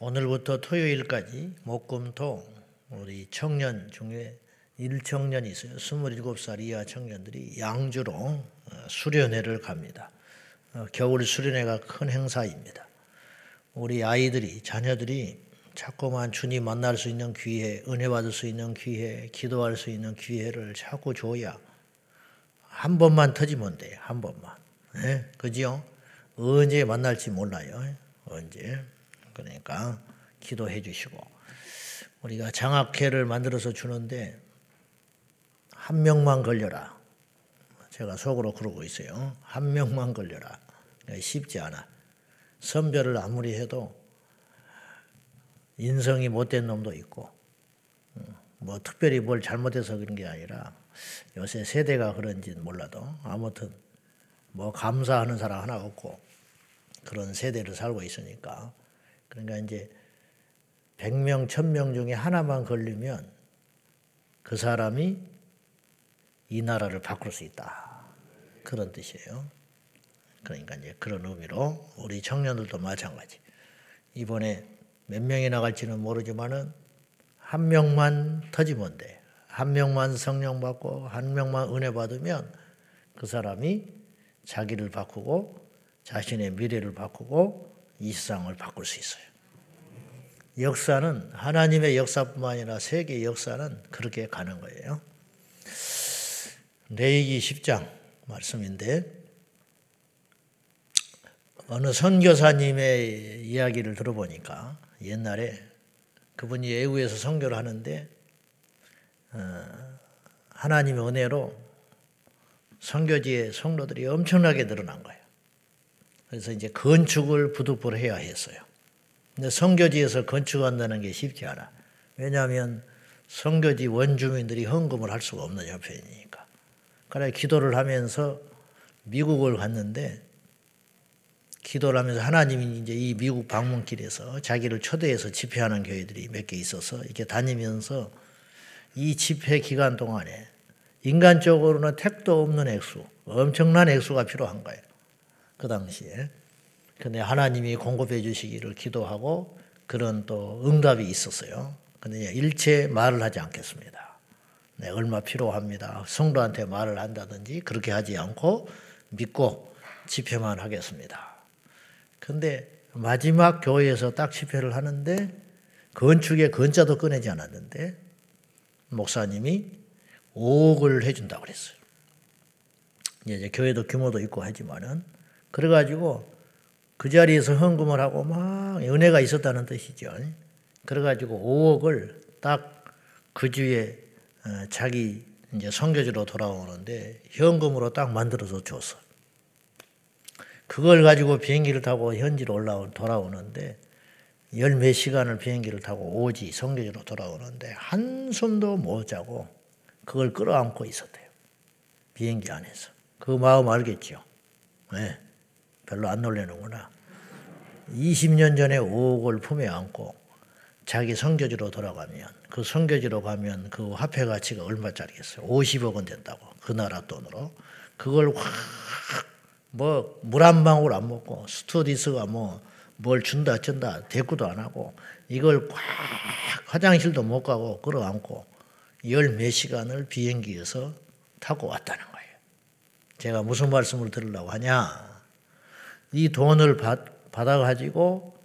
오늘부터 토요일까지 목금토 우리 청년 중에 1청년이 있어요. 27살 이하 청년들이 양주로 어, 수련회를 갑니다. 어, 겨울 수련회가 큰 행사입니다. 우리 아이들이 자녀들이 자꾸만 주님 만날 수 있는 기회, 은혜 받을 수 있는 기회, 기도할 수 있는 기회를 자꾸 줘야 한 번만 터지면 돼. 한 번만. 예? 그죠? 언제 만날지 몰라요. 언제. 그러니까 기도해 주시고 우리가 장학회를 만들어서 주는데 한 명만 걸려라. 제가 속으로 그러고 있어요. 한 명만 걸려라. 쉽지 않아. 선별을 아무리 해도 인성이 못된 놈도 있고 뭐 특별히 뭘 잘못해서 그런 게 아니라 요새 세대가 그런지는 몰라도 아무튼 뭐 감사하는 사람 하나 없고 그런 세대를 살고 있으니까 그러니까 이제 100명, 1000명 중에 하나만 걸리면 그 사람이 이 나라를 바꿀 수 있다. 그런 뜻이에요. 그러니까 이제 그런 의미로 우리 청년들도 마찬가지. 이번에 몇 명이 나갈지는 모르지만은 한 명만 터지면 돼. 한 명만 성령 받고 한 명만 은혜 받으면 그 사람이 자기를 바꾸고 자신의 미래를 바꾸고 이 세상을 바꿀 수 있어요. 역사는 하나님의 역사뿐만 아니라 세계 역사는 그렇게 가는 거예요. 레이기 10장 말씀인데 어느 선교사님의 이야기를 들어보니까 옛날에 그분이 애우에서 선교를 하는데 어, 하나님의 은혜로 선교지의 성도들이 엄청나게 늘어난 거예요. 그래서 이제 건축을 부득불 해야 했어요. 근데 성교지에서 건축한다는 게 쉽지 않아. 왜냐하면 성교지 원주민들이 헌금을 할 수가 없는 형편이니까. 그래 기도를 하면서 미국을 갔는데 기도를 하면서 하나님이 이제 이 미국 방문길에서 자기를 초대해서 집회하는 교회들이 몇 개 있어서 이렇게 다니면서 이 집회 기간 동안에 인간적으로는 택도 없는 액수, 엄청난 액수가 필요한 거예요. 그 당시에. 근데 하나님이 공급해 주시기를 기도하고 그런 또 응답이 있었어요. 근데 일체 말을 하지 않겠습니다. 네, 얼마 필요합니다. 성도한테 말을 한다든지 그렇게 하지 않고 믿고 집회만 하겠습니다. 근데 마지막 교회에서 딱 집회를 하는데 건축에 건자도 꺼내지 않았는데 목사님이 5억을 해준다고 그랬어요. 이제 교회도 규모도 있고 하지만은 그래가지고 그 자리에서 헌금을 하고 막 은혜가 있었다는 뜻이죠. 그래가지고 5억을 딱 그 주에 어, 자기 이제 선교지로 돌아오는데 현금으로 딱 만들어서 줬어. 그걸 가지고 비행기를 타고 현지로 올라오 돌아오는데 열 몇 시간을 비행기를 타고 오지 성교지로 돌아오는데 한숨도 못 자고 그걸 끌어안고 있었대요. 비행기 안에서. 그 마음 알겠죠? 네. 별로 안 놀래는구나. 20년 전에 5억을 품에 안고 자기 성교지로 돌아가면 그 성교지로 가면 그 화폐 가치가 얼마짜리겠어요? 50억은 된다고 그 나라 돈으로 그걸 확뭐물 한 방울 안 먹고 스튜디스가 뭐 뭘 준다 준다 대꾸도 안 하고 이걸 꽉 화장실도 못 가고 끌어안고 열 몇 시간을 비행기에서 타고 왔다는 거예요. 제가 무슨 말씀을 들으려고 하냐? 이 돈을 받, 받아가지고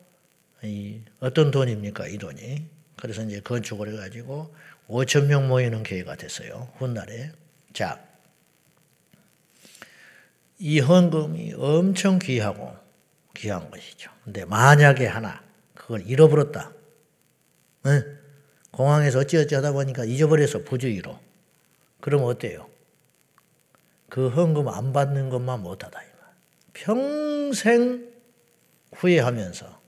이 어떤 돈입니까? 이 돈이. 그래서 이제 건축을 해가지고 5천 명 모이는 교회가 됐어요. 훗날에. 자, 이 헌금이 엄청 귀하고 귀한 것이죠. 근데 만약에 하나 그걸 잃어버렸다. 네? 공항에서 어찌어찌 하다 보니까 잊어버려서 부주의로. 그럼 어때요? 그 헌금 안 받는 것만 못하다. 평생 후회하면서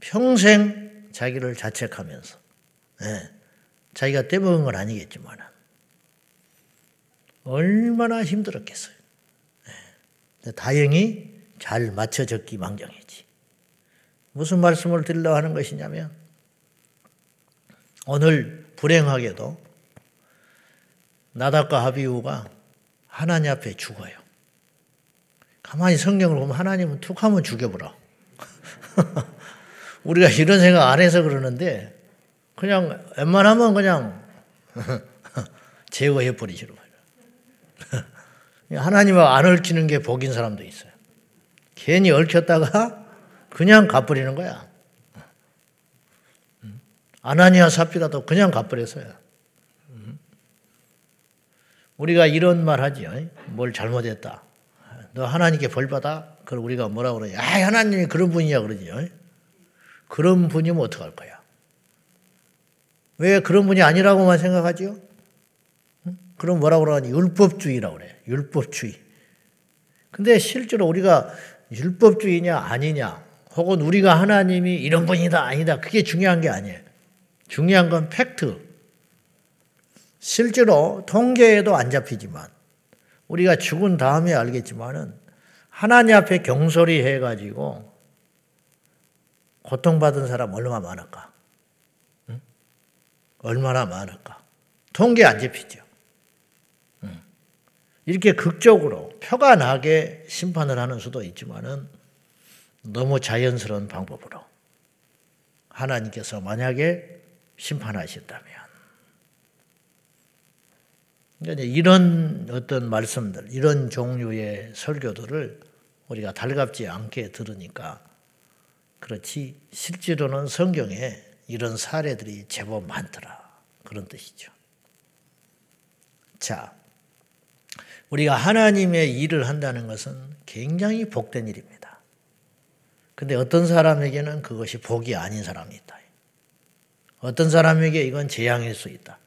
평생 자기를 자책하면서 네. 자기가 떼먹은 건 아니겠지만 얼마나 힘들었겠어요. 네. 다행히 잘 맞춰졌기 망정이지. 무슨 말씀을 드리려고 하는 것이냐면 오늘 불행하게도 나답과 하비우가 하나님 앞에 죽어요. 가만히 성경을 보면 하나님은 툭 하면 죽여버려. 우리가 이런 생각 안 해서 그러는데 그냥 웬만하면 그냥 제거해 버리시는 거예요. 하나님을 안 얽히는 게 복인 사람도 있어요. 괜히 얽혔다가 그냥 갚버리는 거야. 아나니아 사피라도 그냥 갚버렸어요. 우리가 이런 말 하지요. 뭘 잘못했다. 너 하나님께 벌 받아? 그걸 우리가 뭐라 그러냐. 아, 하나님이 그런 분이야 그러지요. 그런 분이면 어떡할 거야? 왜 그런 분이 아니라고만 생각하지요? 그럼 뭐라고 그러니? 율법주의라고 그래. 율법주의. 근데 실제로 우리가 율법주의냐 아니냐 혹은 우리가 하나님이 이런 분이다 아니다 그게 중요한 게 아니에요. 중요한 건 팩트. 실제로 통계에도 안 잡히지만 우리가 죽은 다음에 알겠지만은 하나님 앞에 경솔히 해가지고 고통받은 사람 얼마나 많을까? 응? 얼마나 많을까? 통계 안 잡히죠. 응. 이렇게 극적으로 표가 나게 심판을 하는 수도 있지만은 너무 자연스러운 방법으로 하나님께서 만약에 심판하신다면 그러니까 이런 어떤 말씀들, 이런 종류의 설교들을 우리가 달갑지 않게 들으니까 그렇지 실제로는 성경에 이런 사례들이 제법 많더라. 그런 뜻이죠. 자, 우리가 하나님의 일을 한다는 것은 굉장히 복된 일입니다. 근데 어떤 사람에게는 그것이 복이 아닌 사람이 있다. 어떤 사람에게 이건 재앙일 수 있다.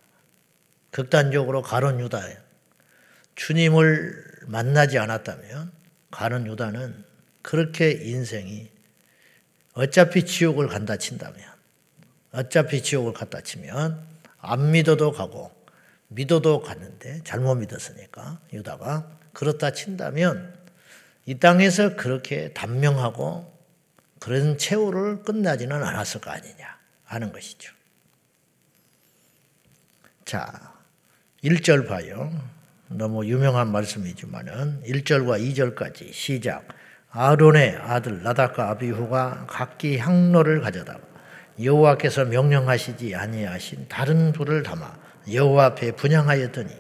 극단적으로 가론 유다 주님을 만나지 않았다면 가론 유다는 그렇게 인생이 어차피 지옥을 간다 친다면 어차피 지옥을 갔다 치면 안 믿어도 가고 믿어도 갔는데 잘못 믿었으니까 유다가 그렇다 친다면 이 땅에서 그렇게 단명하고 그런 최후를 끝나지는 않았을 거 아니냐 하는 것이죠. 자, 1절 봐요. 너무 유명한 말씀이지만은 1절과 2절까지 시작. 아론의 아들 나닥과 아비후가 각기 향로를 가져다 여호와께서 명령하시지 아니하신 다른 불을 담아 여호와 앞에 분양하였더니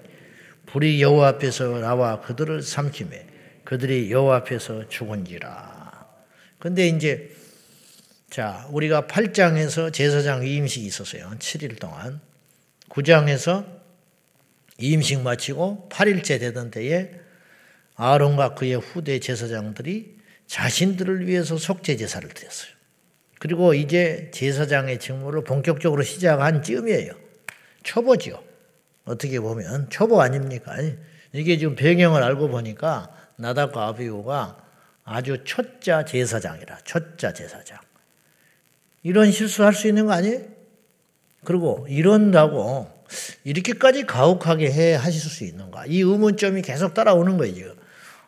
불이 여호와 앞에서 나와 그들을 삼키매 그들이 여호와 앞에서 죽은지라. 근데 이제 자 우리가 8장에서 제사장 위임식이 있었어요. 7일 동안 9장에서 임식 마치고 8일째 되던 때에 아론과 그의 후대 제사장들이 자신들을 위해서 속죄 제사를 드렸어요. 그리고 이제 제사장의 직무를 본격적으로 시작한 즈음이에요. 초보죠. 어떻게 보면 초보 아닙니까? 이게 지금 배경을 알고 보니까 나답과 아비우가 아주 초짜 제사장이라 초짜 제사장. 이런 실수할 수 있는 거 아니에요? 그리고 이런다고 이렇게까지 가혹하게 해 하실 수 있는가? 이 의문점이 계속 따라오는 거예요.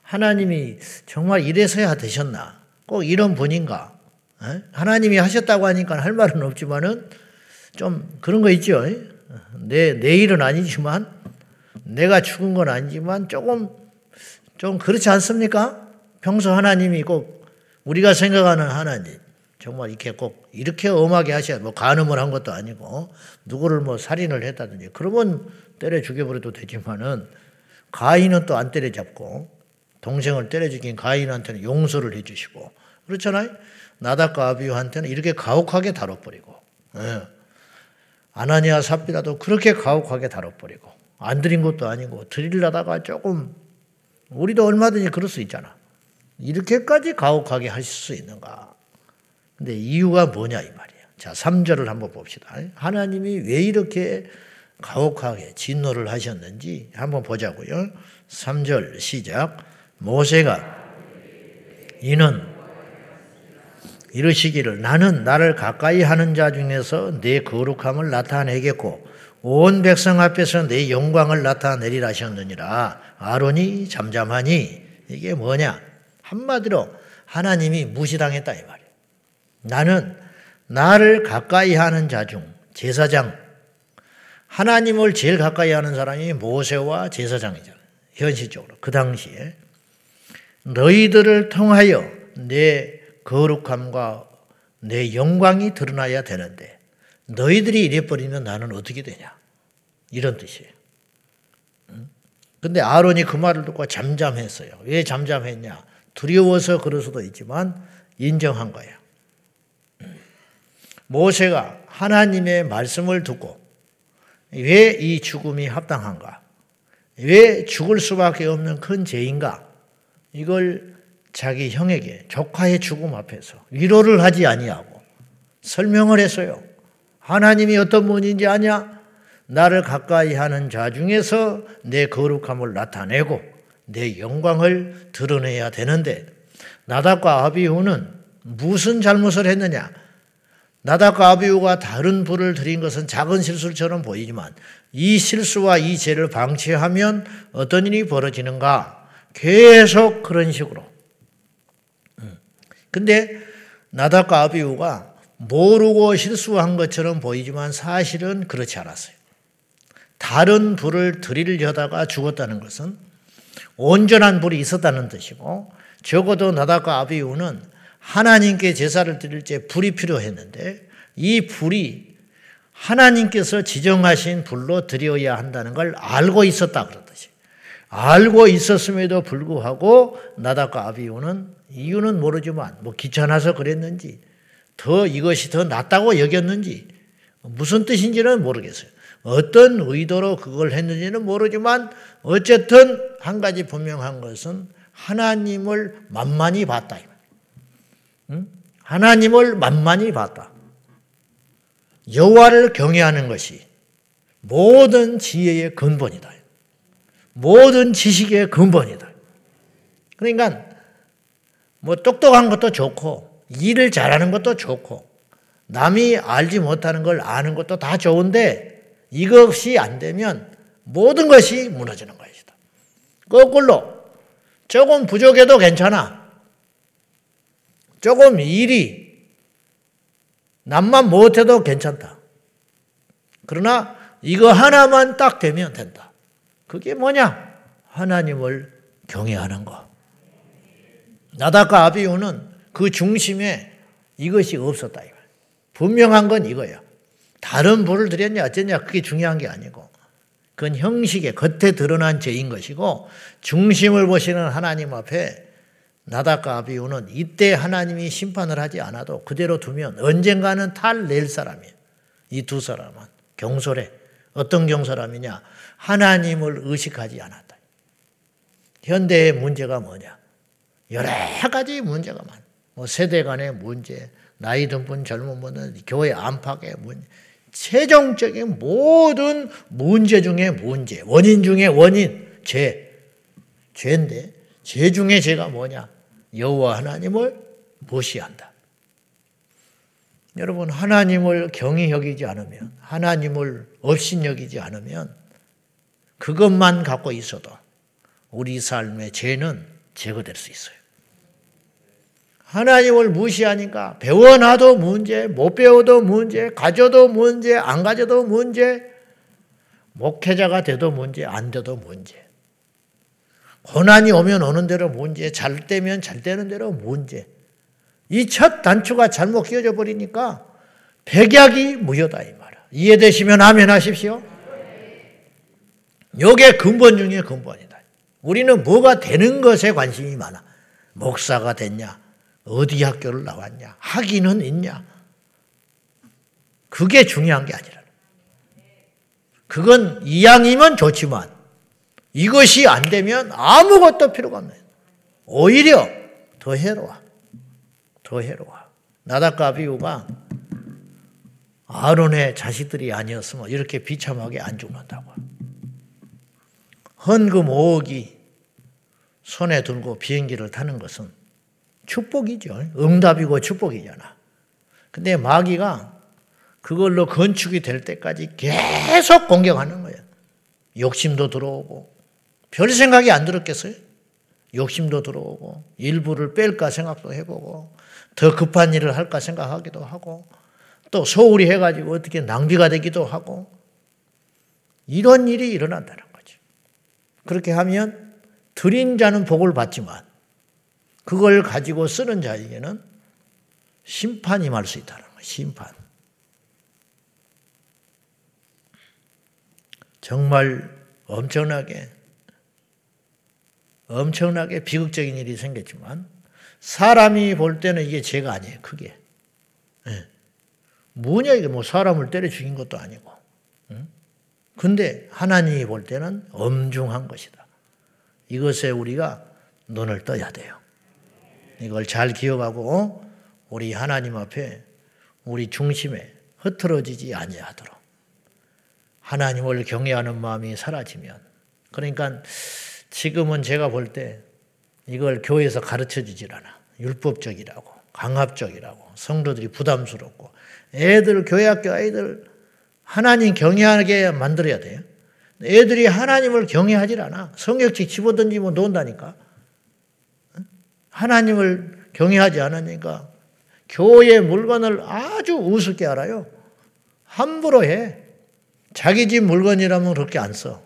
하나님이 정말 이래서야 되셨나? 꼭 이런 분인가? 하나님이 하셨다고 하니까 할 말은 없지만은 좀 그런 거 있죠. 내, 내 일은 아니지만 내가 죽은 건 아니지만 조금 좀 그렇지 않습니까? 평소 하나님이 꼭 우리가 생각하는 하나님 정말 이렇게 꼭 이렇게 엄하게 하셔야 뭐 간음을 한 것도 아니고 누구를 뭐 살인을 했다든지 그러면 때려 죽여버려도 되지만은 가인은 또 안 때려잡고 동생을 때려 죽인 가인한테는 용서를 해주시고 그렇잖아요. 나닥과 아비유한테는 이렇게 가혹하게 다뤄버리고 예. 아나니아 삽비라도 그렇게 가혹하게 다뤄버리고 안 드린 것도 아니고 드리려다가 조금 우리도 얼마든지 그럴 수 있잖아. 이렇게까지 가혹하게 하실 수 있는가? 근데 이유가 뭐냐 이 말이에요. 자, 3절을 한번 봅시다. 하나님이 왜 이렇게 가혹하게 진노를 하셨는지 한번 보자고요. 3절 시작. 모세가 이는 이르시기를 나는 나를 가까이 하는 자 중에서 내 거룩함을 나타내겠고 온 백성 앞에서 내 영광을 나타내리라 하셨느니라. 아론이 잠잠하니 이게 뭐냐? 한마디로 하나님이 무시당했다 이 말이에요. 나는 나를 가까이 하는 자 중 제사장 하나님을 제일 가까이 하는 사람이 모세와 제사장이잖아요. 현실적으로 그 당시에 너희들을 통하여 내 거룩함과 내 영광이 드러나야 되는데 너희들이 이래버리면 나는 어떻게 되냐. 이런 뜻이에요. 근데 아론이 그 말을 듣고 잠잠했어요. 왜 잠잠했냐? 두려워서 그럴 수도 있지만 인정한 거예요. 모세가 하나님의 말씀을 듣고 왜 이 죽음이 합당한가? 왜 죽을 수밖에 없는 큰 죄인가? 이걸 자기 형에게 조카의 죽음 앞에서 위로를 하지 아니하고 설명을 했어요. 하나님이 어떤 분인지 아냐? 나를 가까이 하는 자 중에서 내 거룩함을 나타내고 내 영광을 드러내야 되는데 나답과 아비후는 무슨 잘못을 했느냐? 나답과 아비후가 다른 불을 들인 것은 작은 실수처럼 보이지만 이 실수와 이 죄를 방치하면 어떤 일이 벌어지는가? 계속 그런 식으로. 음. 근데 나답과 아비후가 모르고 실수한 것처럼 보이지만 사실은 그렇지 않았어요. 다른 불을 들이려다가 죽었다는 것은 온전한 불이 있었다는 뜻이고 적어도 나답과 아비우는 하나님께 제사를 드릴 때 불이 필요했는데 이 불이 하나님께서 지정하신 불로 드려야 한다는 걸 알고 있었다 그러듯이 알고 있었음에도 불구하고 나답과 아비우는 이유는 모르지만 뭐 귀찮아서 그랬는지 더 이것이 더 낫다고 여겼는지 무슨 뜻인지는 모르겠어요. 어떤 의도로 그걸 했는지는 모르지만 어쨌든 한 가지 분명한 것은 하나님을 만만히 봤다. 응? 하나님을 만만히 봤다. 여호와를 경외하는 것이 모든 지혜의 근본이다. 모든 지식의 근본이다. 그러니까 뭐 똑똑한 것도 좋고 일을 잘하는 것도 좋고 남이 알지 못하는 걸 아는 것도 다 좋은데 이것이 안 되면 모든 것이 무너지는 것이다. 거꾸로 조금 부족해도 괜찮아. 조금 일이 남만 못해도 괜찮다. 그러나 이거 하나만 딱 되면 된다. 그게 뭐냐? 하나님을 경외하는 거. 나다카 아비우는 그 중심에 이것이 없었다. 분명한 건 이거야. 다른 불을 드렸냐 어쨌냐 그게 중요한 게 아니고 그건 형식에 겉에 드러난 죄인 것이고 중심을 보시는 하나님 앞에 나다카 아비우는 이때 하나님이 심판을 하지 않아도 그대로 두면 언젠가는 탈낼 사람이에요. 이 두 사람은 경솔해. 어떤 경솔함이냐? 하나님을 의식하지 않았다. 현대의 문제가 뭐냐? 여러 가지 문제가 많아. 뭐 세대 간의 문제, 나이 든 분, 젊은 분은 교회 안팎의 문제, 최종적인 모든 문제 중에 문제, 원인 중에 원인, 죄. 죄인데, 죄 중에 죄가 뭐냐? 여호와 하나님을 무시한다. 여러분, 하나님을 경히 여기지 않으면, 하나님을 없인 여기지 않으면, 그것만 갖고 있어도 우리 삶의 죄는 제거될 수 있어요. 하나님을 무시하니까 배워놔도 문제, 못 배워도 문제, 가져도 문제, 안 가져도 문제, 목회자가 돼도 문제, 안 돼도 문제. 고난이 오면 오는 대로 문제, 잘 되면 잘 되는 대로 문제. 이 첫 단추가 잘못 끼어져 버리니까 백약이 무효다 이 말이야. 이해되시면 아멘 하십시오. 요게 근본 중에 근본이다. 우리는 뭐가 되는 것에 관심이 많아. 목사가 됐냐, 어디 학교를 나왔냐? 학위는 있냐? 그게 중요한 게 아니라. 그건 이양이면 좋지만 이것이 안 되면 아무것도 필요가 없네. 오히려 더 해로워. 더 해로워. 나답과 아비우가 아론의 자식들이 아니었으면 이렇게 비참하게 안 죽는다고. 헌금 5억이 손에 들고 비행기를 타는 것은 축복이죠. 응답이고 축복이잖아. 근데 마귀가 그걸로 건축이 될 때까지 계속 공격하는 거예요. 욕심도 들어오고 별 생각이 안 들었겠어요? 욕심도 들어오고 일부를 뺄까 생각도 해보고 더 급한 일을 할까 생각하기도 하고 또 소홀히 해가지고 어떻게 낭비가 되기도 하고 이런 일이 일어난다는 거죠. 그렇게 하면 드린 자는 복을 받지만 그걸 가지고 쓰는 자에게는 심판이 말 수 있다는 거예요. 심판. 정말 엄청나게 엄청나게 비극적인 일이 생겼지만 사람이 볼 때는 이게 죄가 아니에요. 크게. 네. 뭐냐 이게 뭐 사람을 때려 죽인 것도 아니고. 응? 근데 하나님이 볼 때는 엄중한 것이다. 이것에 우리가 눈을 떠야 돼요. 이걸 잘 기억하고 우리 하나님 앞에 우리 중심에 흐트러지지 아니하도록 하나님을 경외하는 마음이 사라지면 그러니까 지금은 제가 볼 때 이걸 교회에서 가르쳐 주질 않아. 율법적이라고, 강압적이라고, 성도들이 부담스럽고, 애들, 교회 학교 아이들 하나님 경외하게 만들어야 돼요. 애들이 하나님을 경외하질 않아. 성역책 집어던지면 논다니까. 하나님을 경외하지 않으니까 교회 물건을 아주 우습게 알아요. 함부로 해. 자기 집 물건이라면 그렇게 안 써.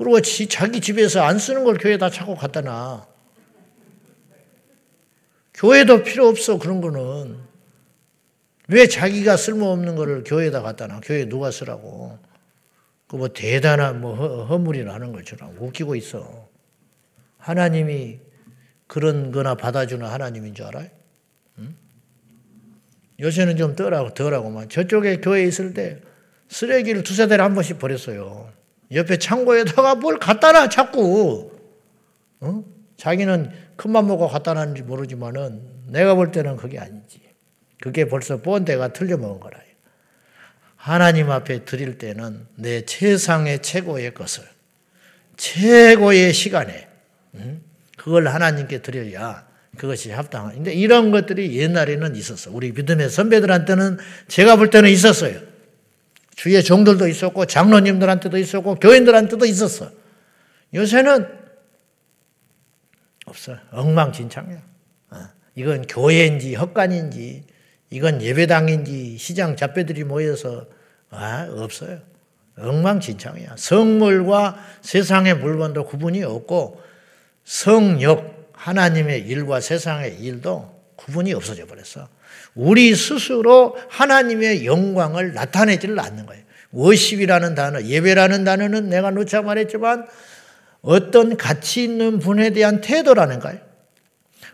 그리고 자기 집에서 안 쓰는 걸 교회에다 자꾸 갖다 놔. 교회도 필요 없어, 그런 거는. 왜 자기가 쓸모없는 거를 교회에다 갖다 놔? 교회 누가 쓰라고. 그 뭐 대단한 뭐 허, 물이라는 것처럼 웃기고 있어. 하나님이 그런 거나 받아주는 하나님인 줄 알아요? 응? 요새는 좀 덜하고, 덜하고만. 저쪽에 교회 있을 때 쓰레기를 두세 대를 한 번씩 버렸어요. 옆에 창고에다가 뭘 갖다 놔, 자꾸. 어? 자기는 큰맘 먹고 갖다 놨는지 모르지만은 내가 볼 때는 그게 아니지. 그게 벌써 본대가 틀려먹은 거라. 하나님 앞에 드릴 때는 내 최상의 최고의 것을 최고의 시간에 그걸 하나님께 드려야 그것이 합당한. 근데 이런 것들이 옛날에는 있었어. 우리 믿음의 선배들한테는 제가 볼 때는 있었어요. 주의 종들도 있었고 장로님들한테도 있었고 교인들한테도 있었어. 요새는 없어. 엉망진창이야. 어. 이건 교회인지 헛간인지 이건 예배당인지 시장 잡배들이 모여서 아, 없어요. 엉망진창이야. 성물과 세상의 물건도 구분이 없고 성역 하나님의 일과 세상의 일도 구분이 없어져 버렸어. 우리 스스로 하나님의 영광을 나타내지를 않는 거예요. 워십이라는 단어, 예배라는 단어는 내가 누차 말했지만 어떤 가치 있는 분에 대한 태도라는 거예요.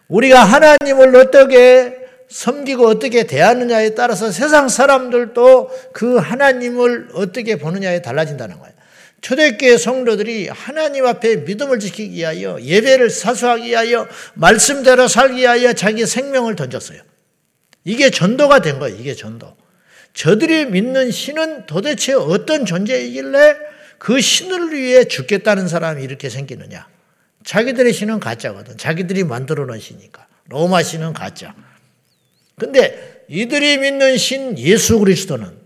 우리가 하나님을 어떻게 섬기고 어떻게 대하느냐에 따라서 세상 사람들도 그 하나님을 어떻게 보느냐에 달라진다는 거예요. 초대교회 성도들이 하나님 앞에 믿음을 지키기 위하여 예배를 사수하기 위하여 말씀대로 살기 위하여 자기 생명을 던졌어요. 이게 전도가 된 거예요. 이게 전도. 저들이 믿는 신은 도대체 어떤 존재이길래 그 신을 위해 죽겠다는 사람이 이렇게 생기느냐. 자기들의 신은 가짜거든. 자기들이 만들어 놓은 신이니까. 로마 신은 가짜. 근데 이들이 믿는 신 예수 그리스도는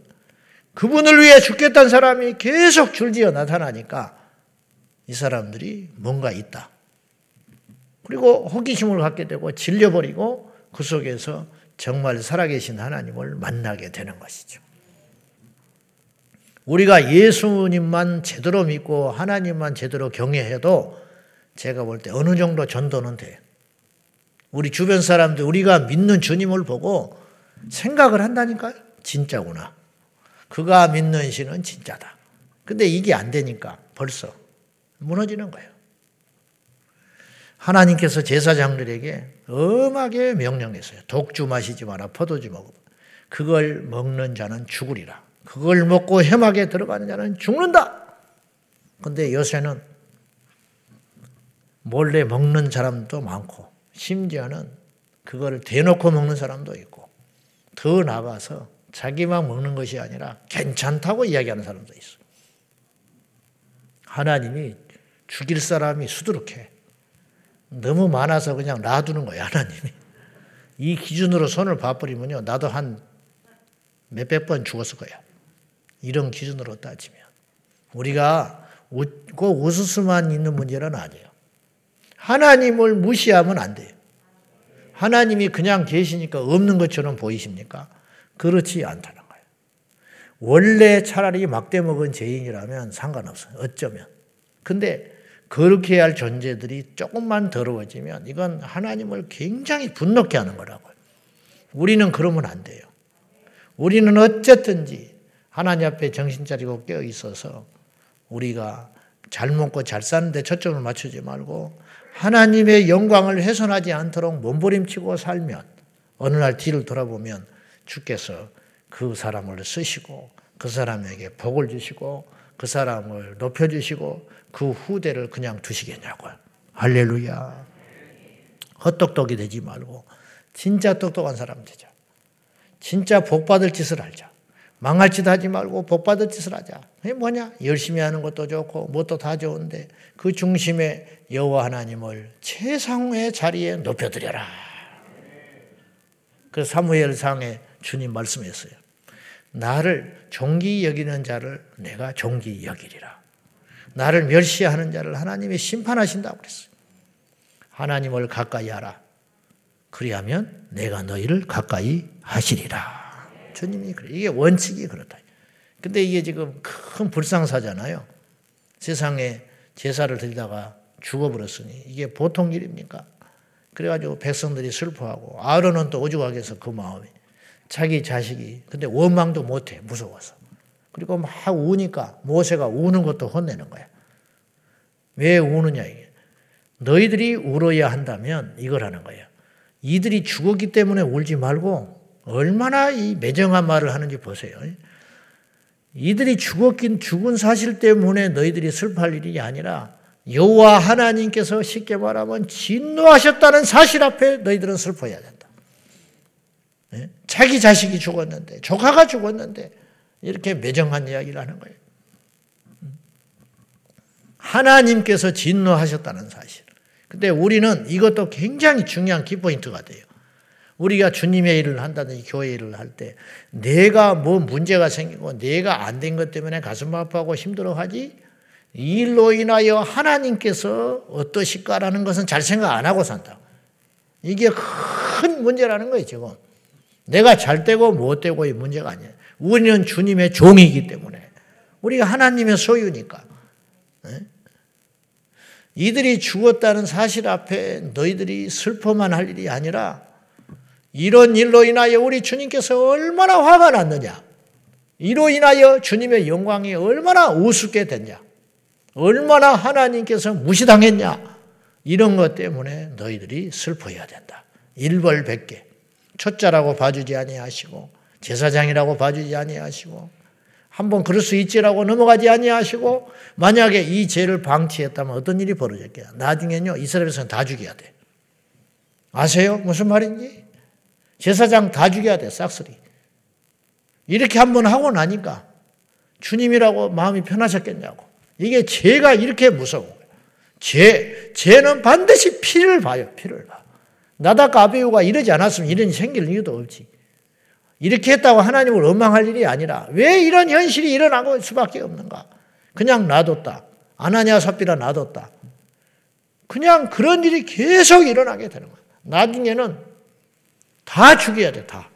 그분을 위해 죽겠다는 사람이 계속 줄지어 나타나니까 이 사람들이 뭔가 있다. 그리고 호기심을 갖게 되고 질려버리고 그 속에서 정말 살아계신 하나님을 만나게 되는 것이죠. 우리가 예수님만 제대로 믿고 하나님만 제대로 경외해도 제가 볼 때 어느 정도 전도는 돼요. 우리 주변 사람들 우리가 믿는 주님을 보고 생각을 한다니까요. 진짜구나. 그가 믿는 신은 진짜다. 근데 이게 안 되니까 벌써 무너지는 거예요. 하나님께서 제사장들에게 엄하게 명령했어요. 독주 마시지 마라. 포도주 먹어. 그걸 먹는 자는 죽으리라. 그걸 먹고 혐하게 들어가는 자는 죽는다. 근데 요새는 몰래 먹는 사람도 많고 심지어는 그걸 대놓고 먹는 사람도 있고 더 나가서 자기만 먹는 것이 아니라 괜찮다고 이야기하는 사람도 있어. 하나님이 죽일 사람이 수두룩해. 너무 많아서 그냥 놔두는 거야, 하나님이. 이 기준으로 손을 봐버리면요, 나도 한 몇백 번 죽었을 거야. 이런 기준으로 따지면. 우리가 꼭 웃을 수만 있는 문제는 아니에요. 하나님을 무시하면 안 돼요. 하나님이 그냥 계시니까 없는 것처럼 보이십니까? 그렇지 않다는 거예요. 원래 차라리 막대 먹은 죄인이라면 상관없어요. 어쩌면. 근데 그렇게 할 존재들이 조금만 더러워지면 이건 하나님을 굉장히 분노케 하는 거라고요. 우리는 그러면 안 돼요. 우리는 어쨌든지 하나님 앞에 정신 차리고 깨어 있어서 우리가 잘 먹고 잘 사는데 초점을 맞추지 말고 하나님의 영광을 훼손하지 않도록 몸부림치고 살면 어느 날 뒤를 돌아보면 주께서 그 사람을 쓰시고 그 사람에게 복을 주시고 그 사람을 높여주시고 그 후대를 그냥 두시겠냐고요. 할렐루야. 헛똑똑이 되지 말고 진짜 똑똑한 사람 되자. 진짜 복 받을 짓을 하자. 망할 짓 하지 말고 복 받을 짓을 하자. 그게 뭐냐? 열심히 하는 것도 좋고 뭣도 다 좋은데 그 중심에 여호와 하나님을 최상의 자리에 높여드려라. 그 사무엘상에 주님 말씀했어요. 나를 종기 여기는 자를 내가 종기 여기리라. 나를 멸시하는 자를 하나님이 심판하신다고 그랬어요. 하나님을 가까이 하라. 그리하면 내가 너희를 가까이 하시리라. 주님이 그래. 이게 원칙이 그렇다. 근데 이게 지금 큰 불상사잖아요. 세상에 제사를 드리다가 죽어버렸으니 이게 보통 일입니까? 그래가지고 백성들이 슬퍼하고 아론은 또 오죽하겠어 그 마음이 자기 자식이 근데 원망도 못해 무서워서 그리고 막 우니까 모세가 우는 것도 혼내는 거야. 왜 우느냐 이게 너희들이 울어야 한다면 이걸 하는 거예요. 이들이 죽었기 때문에 울지 말고 얼마나 이 매정한 말을 하는지 보세요. 이들이 죽었긴 죽은 사실 때문에 너희들이 슬퍼할 일이 아니라 여호와 하나님께서 쉽게 말하면 진노하셨다는 사실 앞에 너희들은 슬퍼해야 된다. 네? 자기 자식이 죽었는데 조카가 죽었는데 이렇게 매정한 이야기를 하는 거예요. 하나님께서 진노하셨다는 사실. 근데 우리는 이것도 굉장히 중요한 키포인트가 돼요. 우리가 주님의 일을 한다든지 교회 일을 할 때 내가 뭐 문제가 생기고 내가 안 된 것 때문에 가슴 아파하고 힘들어하지 이 일로 인하여 하나님께서 어떠실까라는 것은 잘 생각 안 하고 산다. 이게 큰 문제라는 거예요, 지금. 내가 잘 되고 못 되고의 문제가 아니에요. 우리는 주님의 종이기 때문에. 우리가 하나님의 소유니까. 네? 이들이 죽었다는 사실 앞에 너희들이 슬퍼만 할 일이 아니라 이런 일로 인하여 우리 주님께서 얼마나 화가 났느냐. 이로 인하여 주님의 영광이 얼마나 우습게 됐냐. 얼마나 하나님께서 무시당했냐. 이런 것 때문에 너희들이 슬퍼해야 된다. 일벌백계. 초자라고 봐주지 아니하시고 제사장이라고 봐주지 아니하시고 한번 그럴 수 있지라고 넘어가지 아니하시고 만약에 이 죄를 방치했다면 어떤 일이 벌어졌게요? 나중에는요 이스라엘에서는 다 죽여야 돼. 아세요? 무슨 말인지? 제사장 다 죽여야 돼 싹쓸이. 이렇게 한번 하고 나니까 주님이라고 마음이 편하셨겠냐고. 이게 죄가 이렇게 무서워. 죄, 죄는 반드시 피를 봐요. 피를 봐. 나다카 아베우가 이러지 않았으면 이런 일이 생길 이유도 없지. 이렇게 했다고 하나님을 원망할 일이 아니라 왜 이런 현실이 일어나고 수밖에 없는가? 그냥 놔뒀다. 아나니아 삽비라 놔뒀다. 그냥 그런 일이 계속 일어나게 되는 거야. 나중에는 다 죽여야 돼, 다.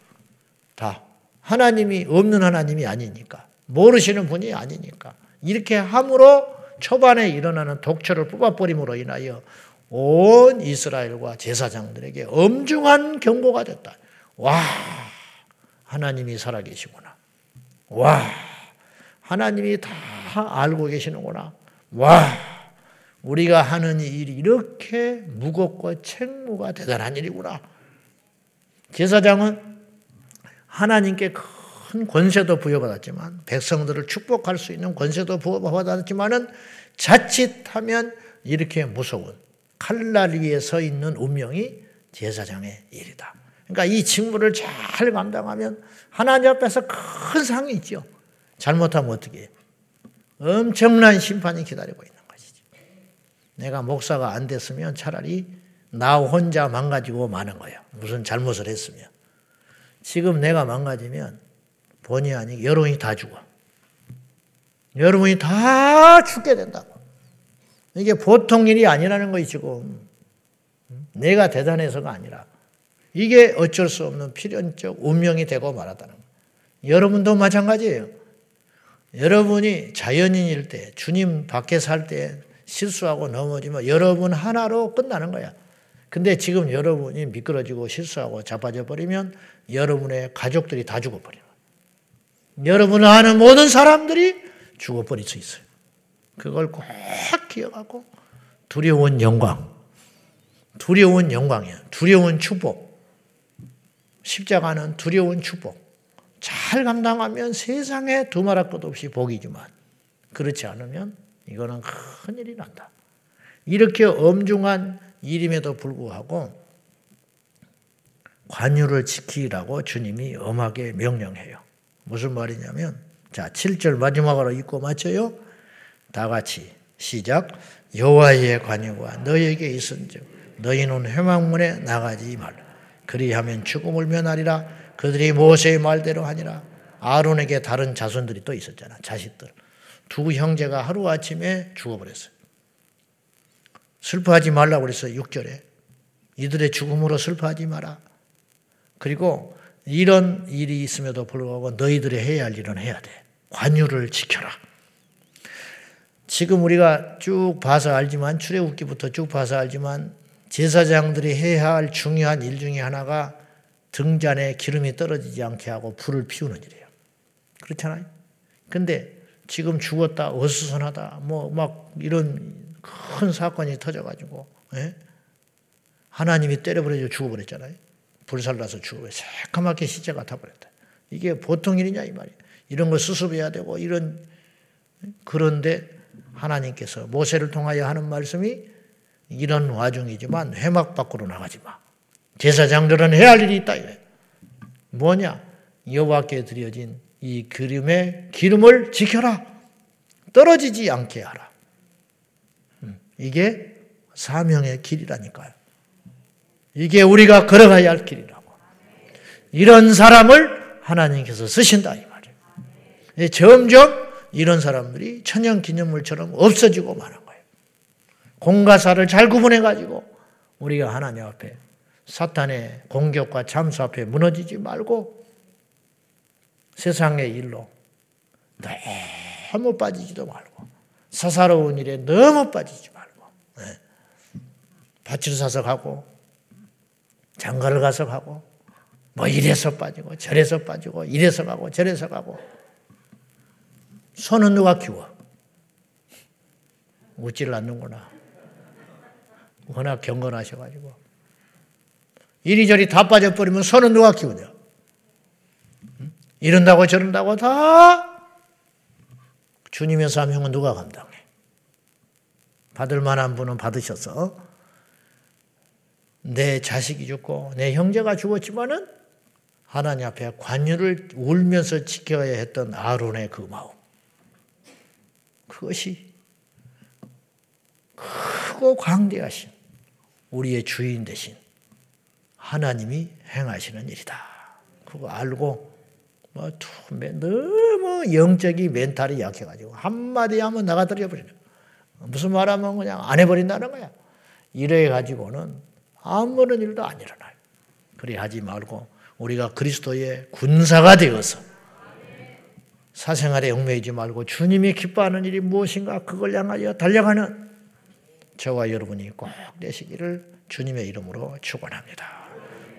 다. 하나님이 없는 하나님이 아니니까. 모르시는 분이 아니니까. 이렇게 함으로 초반에 일어나는 독초를 뽑아버림으로 인하여 온 이스라엘과 제사장들에게 엄중한 경고가 됐다. 와, 하나님이 살아계시구나. 와, 하나님이 다 알고 계시는구나. 와, 우리가 하는 일이 이렇게 무겁고 책무가 대단한 일이구나. 제사장은 하나님께 큰 권세도 부여받았지만 백성들을 축복할 수 있는 권세도 부여받았지만은 자칫하면 이렇게 무서운 칼날 위에 서 있는 운명이 제사장의 일이다. 그러니까 이 직무를 잘 감당하면 하나님 앞에서 큰 상이 있죠. 잘못하면 어떻게 해요? 엄청난 심판이 기다리고 있는 것이죠. 내가 목사가 안 됐으면 차라리 나 혼자 망가지고 마는 거예요. 무슨 잘못을 했으면. 지금 내가 망가지면 본의 아니게 여러분이 다 죽어. 여러분이 다 죽게 된다고. 이게 보통 일이 아니라는 거지, 지금. 내가 대단해서가 아니라. 이게 어쩔 수 없는 필연적 운명이 되고 말하다는 거예요. 여러분도 마찬가지예요. 여러분이 자연인일 때, 주님 밖에 살 때, 실수하고 넘어지면 여러분 하나로 끝나는 거야. 근데 지금 여러분이 미끄러지고 실수하고 자빠져 버리면 여러분의 가족들이 다 죽어버려. 여러분을 아는 모든 사람들이 죽어버릴 수 있어요. 그걸 꼭 기억하고 두려운 영광, 두려운 영광이야. 두려운 축복. 십자가는 두려운 축복. 잘 감당하면 세상에 두말할 것 없이 복이지만 그렇지 않으면 이거는 큰일이 난다. 이렇게 엄중한 일임에도 불구하고 관유를 지키라고 주님이 엄하게 명령해요. 무슨 말이냐면 자, 7절 마지막으로 읽고 맞춰요. 다 같이 시작. 여호와의 관유가 너에게 있은즉 너희는 회망문에 나가지 말라. 그리하면 죽음을 면하리라. 그들이 모세의 말대로 하니라. 아론에게 다른 자손들이 또 있었잖아. 자식들. 두 형제가 하루아침에 죽어버렸어요. 슬퍼하지 말라고 그랬어요. 6절에. 이들의 죽음으로 슬퍼하지 마라. 그리고 이런 일이 있음에도 불구하고 너희들이 해야 할 일은 해야 돼. 관유를 지켜라. 지금 우리가 쭉 봐서 알지만 출애굽기부터 쭉 봐서 알지만 제사장들이 해야 할 중요한 일 중에 하나가 등잔에 기름이 떨어지지 않게 하고 불을 피우는 일이에요. 그렇잖아요. 근데 지금 죽었다 어수선하다 뭐 막 이런 큰 사건이 터져가지고 예? 하나님이 때려버려 죽어버렸잖아요. 불살라서 죽어버려 새까맣게 시체가 타버렸다. 이게 보통 일이냐 이 말이에요. 이런 거 수습해야 되고 이런 그런데 하나님께서 모세를 통하여 하는 말씀이 이런 와중이지만 회막 밖으로 나가지 마. 제사장들은 해야 할 일이 있다. 뭐냐? 여호와께 드려진 이 기름의 기름을 지켜라. 떨어지지 않게 하라. 음, 이게 사명의 길이라니까요. 이게 우리가 걸어가야 할 길이라고. 이런 사람을 하나님께서 쓰신다 이 말이에요. 점점 이런 사람들이 천연 기념물처럼 없어지고 마는 거예요. 공과사를 잘 구분해 가지고 우리가 하나님 앞에 사탄의 공격과 잠수 앞에 무너지지 말고 세상의 일로 너무 빠지지도 말고 사사로운 일에 너무 빠지지 말고 네. 밭을 사서 가고 장가를 가서 가고 뭐 이래서 빠지고 저래서 빠지고 이래서 가고 저래서 가고 손은 누가 키워? 웃지를 않는구나. 워낙 경건하셔가지고. 이리저리 다 빠져버리면 손은 누가 키우냐? 이런다고 저런다고 다 주님의 사명은 누가 감당해? 받을 만한 분은 받으셔서 내 자식이 죽고 내 형제가 죽었지만은 하나님 앞에 관유를 울면서 지켜야 했던 아론의 그 마음. 그것이 크고 광대하신 우리의 주인 대신 하나님이 행하시는 일이다. 그거 알고 뭐 너무 영적인 멘탈이 약해가지고 한마디 하면 나가들여 버리는 무슨 말하면 그냥 안 해버린다는 거야. 이래 가지고는 아무런 일도 안 일어나요. 그리 하지 말고 우리가 그리스도의 군사가 되어서 사생활에 얽매이지 말고 주님이 기뻐하는 일이 무엇인가 그걸 향하여 달려가는 저와 여러분이 꼭 되시기를 주님의 이름으로 축원합니다.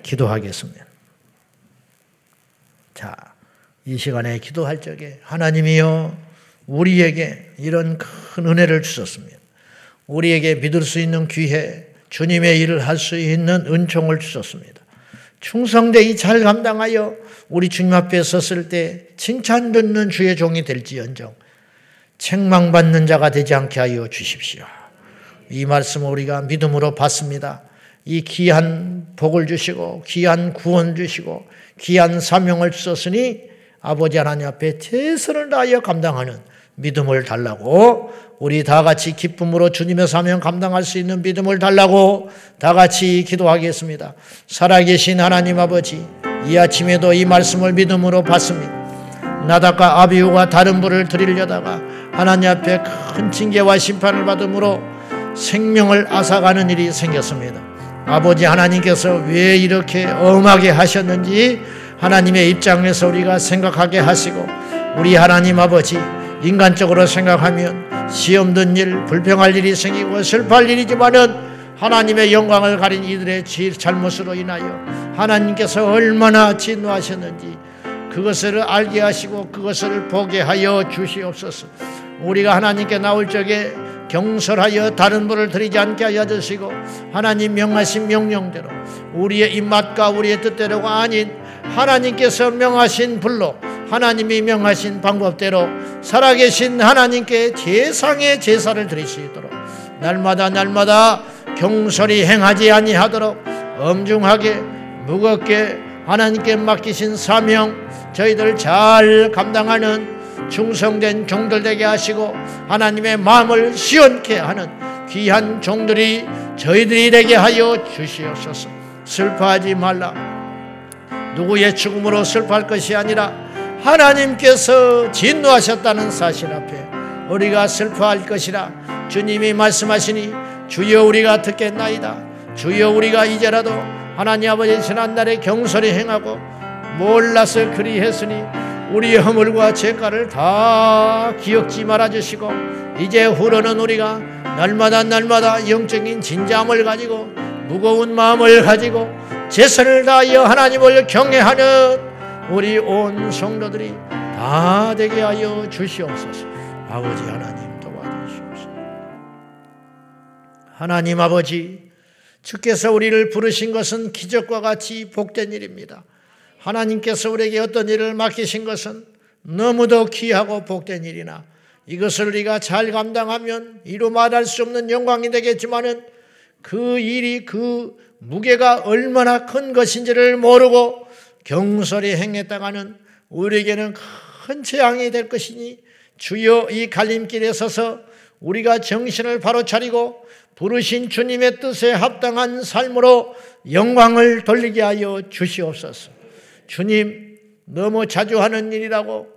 기도하겠습니다. 자, 이 시간에 기도할 적에 하나님이여 우리에게 이런 큰 은혜를 주셨습니다. 우리에게 믿을 수 있는 기회, 주님의 일을 할 수 있는 은총을 주셨습니다. 충성되이 잘 감당하여 우리 주님 앞에 섰을 때 칭찬 듣는 주의 종이 될지언정 책망받는 자가 되지 않게 하여 주십시오. 이 말씀을 우리가 믿음으로 받습니다. 이 귀한 복을 주시고 귀한 구원 주시고 귀한 사명을 주셨으니 아버지 하나님 앞에 최선을 다하여 감당하는 믿음을 달라고 우리 다 같이 기쁨으로 주님의 사명 감당할 수 있는 믿음을 달라고 다 같이 기도하겠습니다. 살아계신 하나님 아버지, 이 아침에도 이 말씀을 믿음으로 받습니다. 나다과 아비우가 다른 불을 드리려다가 하나님 앞에 큰 징계와 심판을 받음으로 생명을 앗아가는 일이 생겼습니다. 아버지 하나님께서 왜 이렇게 엄하게 하셨는지 하나님의 입장에서 우리가 생각하게 하시고 우리 하나님 아버지 인간적으로 생각하면 시험 든 일, 불평할 일이 생기고 슬퍼할 일이지만은 하나님의 영광을 가린 이들의 잘못으로 인하여 하나님께서 얼마나 진노하셨는지 그것을 알게 하시고 그것을 보게 하여 주시옵소서. 우리가 하나님께 나올 적에 경솔하여 다른 분을 드리지 않게 하여 주시고 하나님 명하신 명령대로 우리의 입맛과 우리의 뜻대로가 아닌 하나님께서 명하신 불로 하나님이 명하신 방법대로 살아계신 하나님께 제상의 제사를 드리시도록 날마다 날마다 경솔히 행하지 아니하도록 엄중하게 무겁게 하나님께 맡기신 사명 저희들 잘 감당하는 충성된 종들 되게 하시고 하나님의 마음을 시원케 하는 귀한 종들이 저희들이 되게 하여 주시옵소서. 슬퍼하지 말라. 누구의 죽음으로 슬퍼할 것이 아니라 하나님께서 진노하셨다는 사실 앞에 우리가 슬퍼할 것이라 주님이 말씀하시니 주여 우리가 듣겠나이다. 주여 우리가 이제라도 하나님 아버지 지난날에 경솔히 행하고 몰라서 그리했으니 우리의 허물과 죄가를 다 기억지 말아 주시고 이제 후로는 우리가 날마다 날마다 영적인 진jam을 가지고 무거운 마음을 가지고 제선을 다하여 하나님을 경외하는 우리 온 성도들이 다 되게 하여 주시옵소서. 아버지 하나님 도와주시옵소서. 하나님 아버지 주께서 우리를 부르신 것은 기적과 같이 복된 일입니다. 하나님께서 우리에게 어떤 일을 맡기신 것은 너무도 귀하고 복된 일이나 이것을 우리가 잘 감당하면 이루 말할 수 없는 영광이 되겠지만은 그 일이 그 무게가 얼마나 큰 것인지를 모르고 경솔히 행했다가는 우리에게는 큰 재앙이 될 것이니 주여 이 갈림길에 서서 우리가 정신을 바로 차리고 부르신 주님의 뜻에 합당한 삶으로 영광을 돌리게 하여 주시옵소서. 주님, 너무 자주 하는 일이라고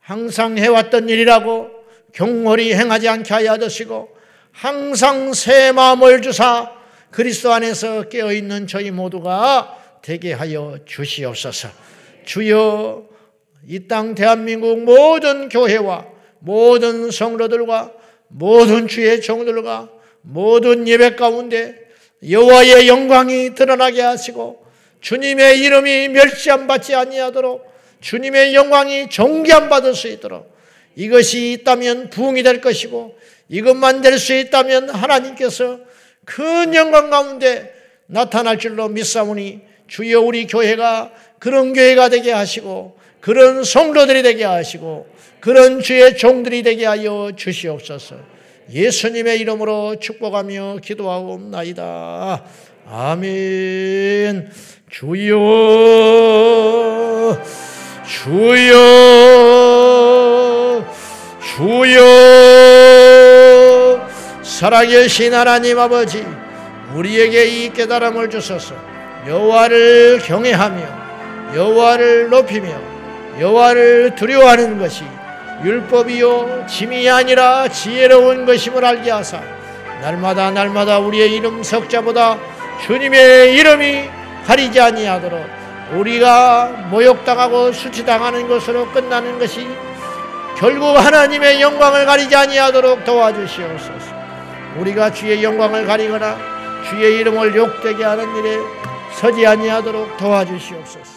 항상 해왔던 일이라고 경홀히 행하지 않게 하여 주시고 항상 새 마음을 주사 그리스도 안에서 깨어 있는 저희 모두가 되게 하여 주시옵소서. 주여 이 땅 대한민국 모든 교회와 모든 성도들과 모든 주의 종들과 모든 예배 가운데 여호와의 영광이 드러나게 하시고 주님의 이름이 멸시함 받지 아니하도록 주님의 영광이 존귀함 받을 수 있도록 이것이 있다면 부흥이 될 것이고 이것만 될 수 있다면 하나님께서 큰 영광 가운데 나타날 줄로 믿사오니 주여 우리 교회가 그런 교회가 되게 하시고 그런 성도들이 되게 하시고 그런 주의 종들이 되게 하여 주시옵소서. 예수님의 이름으로 축복하며 기도하옵나이다. 아멘. 주여, 주여, 주여, 살아계신 하나님 아버지, 우리에게 이 깨달음을 주소서. 여호와를 경외하며 여호와를 높이며 여호와를 두려워하는 것이 율법이요 짐이 아니라 지혜로운 것임을 알게 하사 날마다 날마다 우리의 이름 석자보다 주님의 이름이 가리지 아니하도록 우리가 모욕당하고 수치당하는 것으로 끝나는 것이 결국 하나님의 영광을 가리지 아니하도록 도와주시옵소서. 우리가 주의 영광을 가리거나 주의 이름을 욕되게 하는 일에 서지 아니하도록 도와주시옵소서.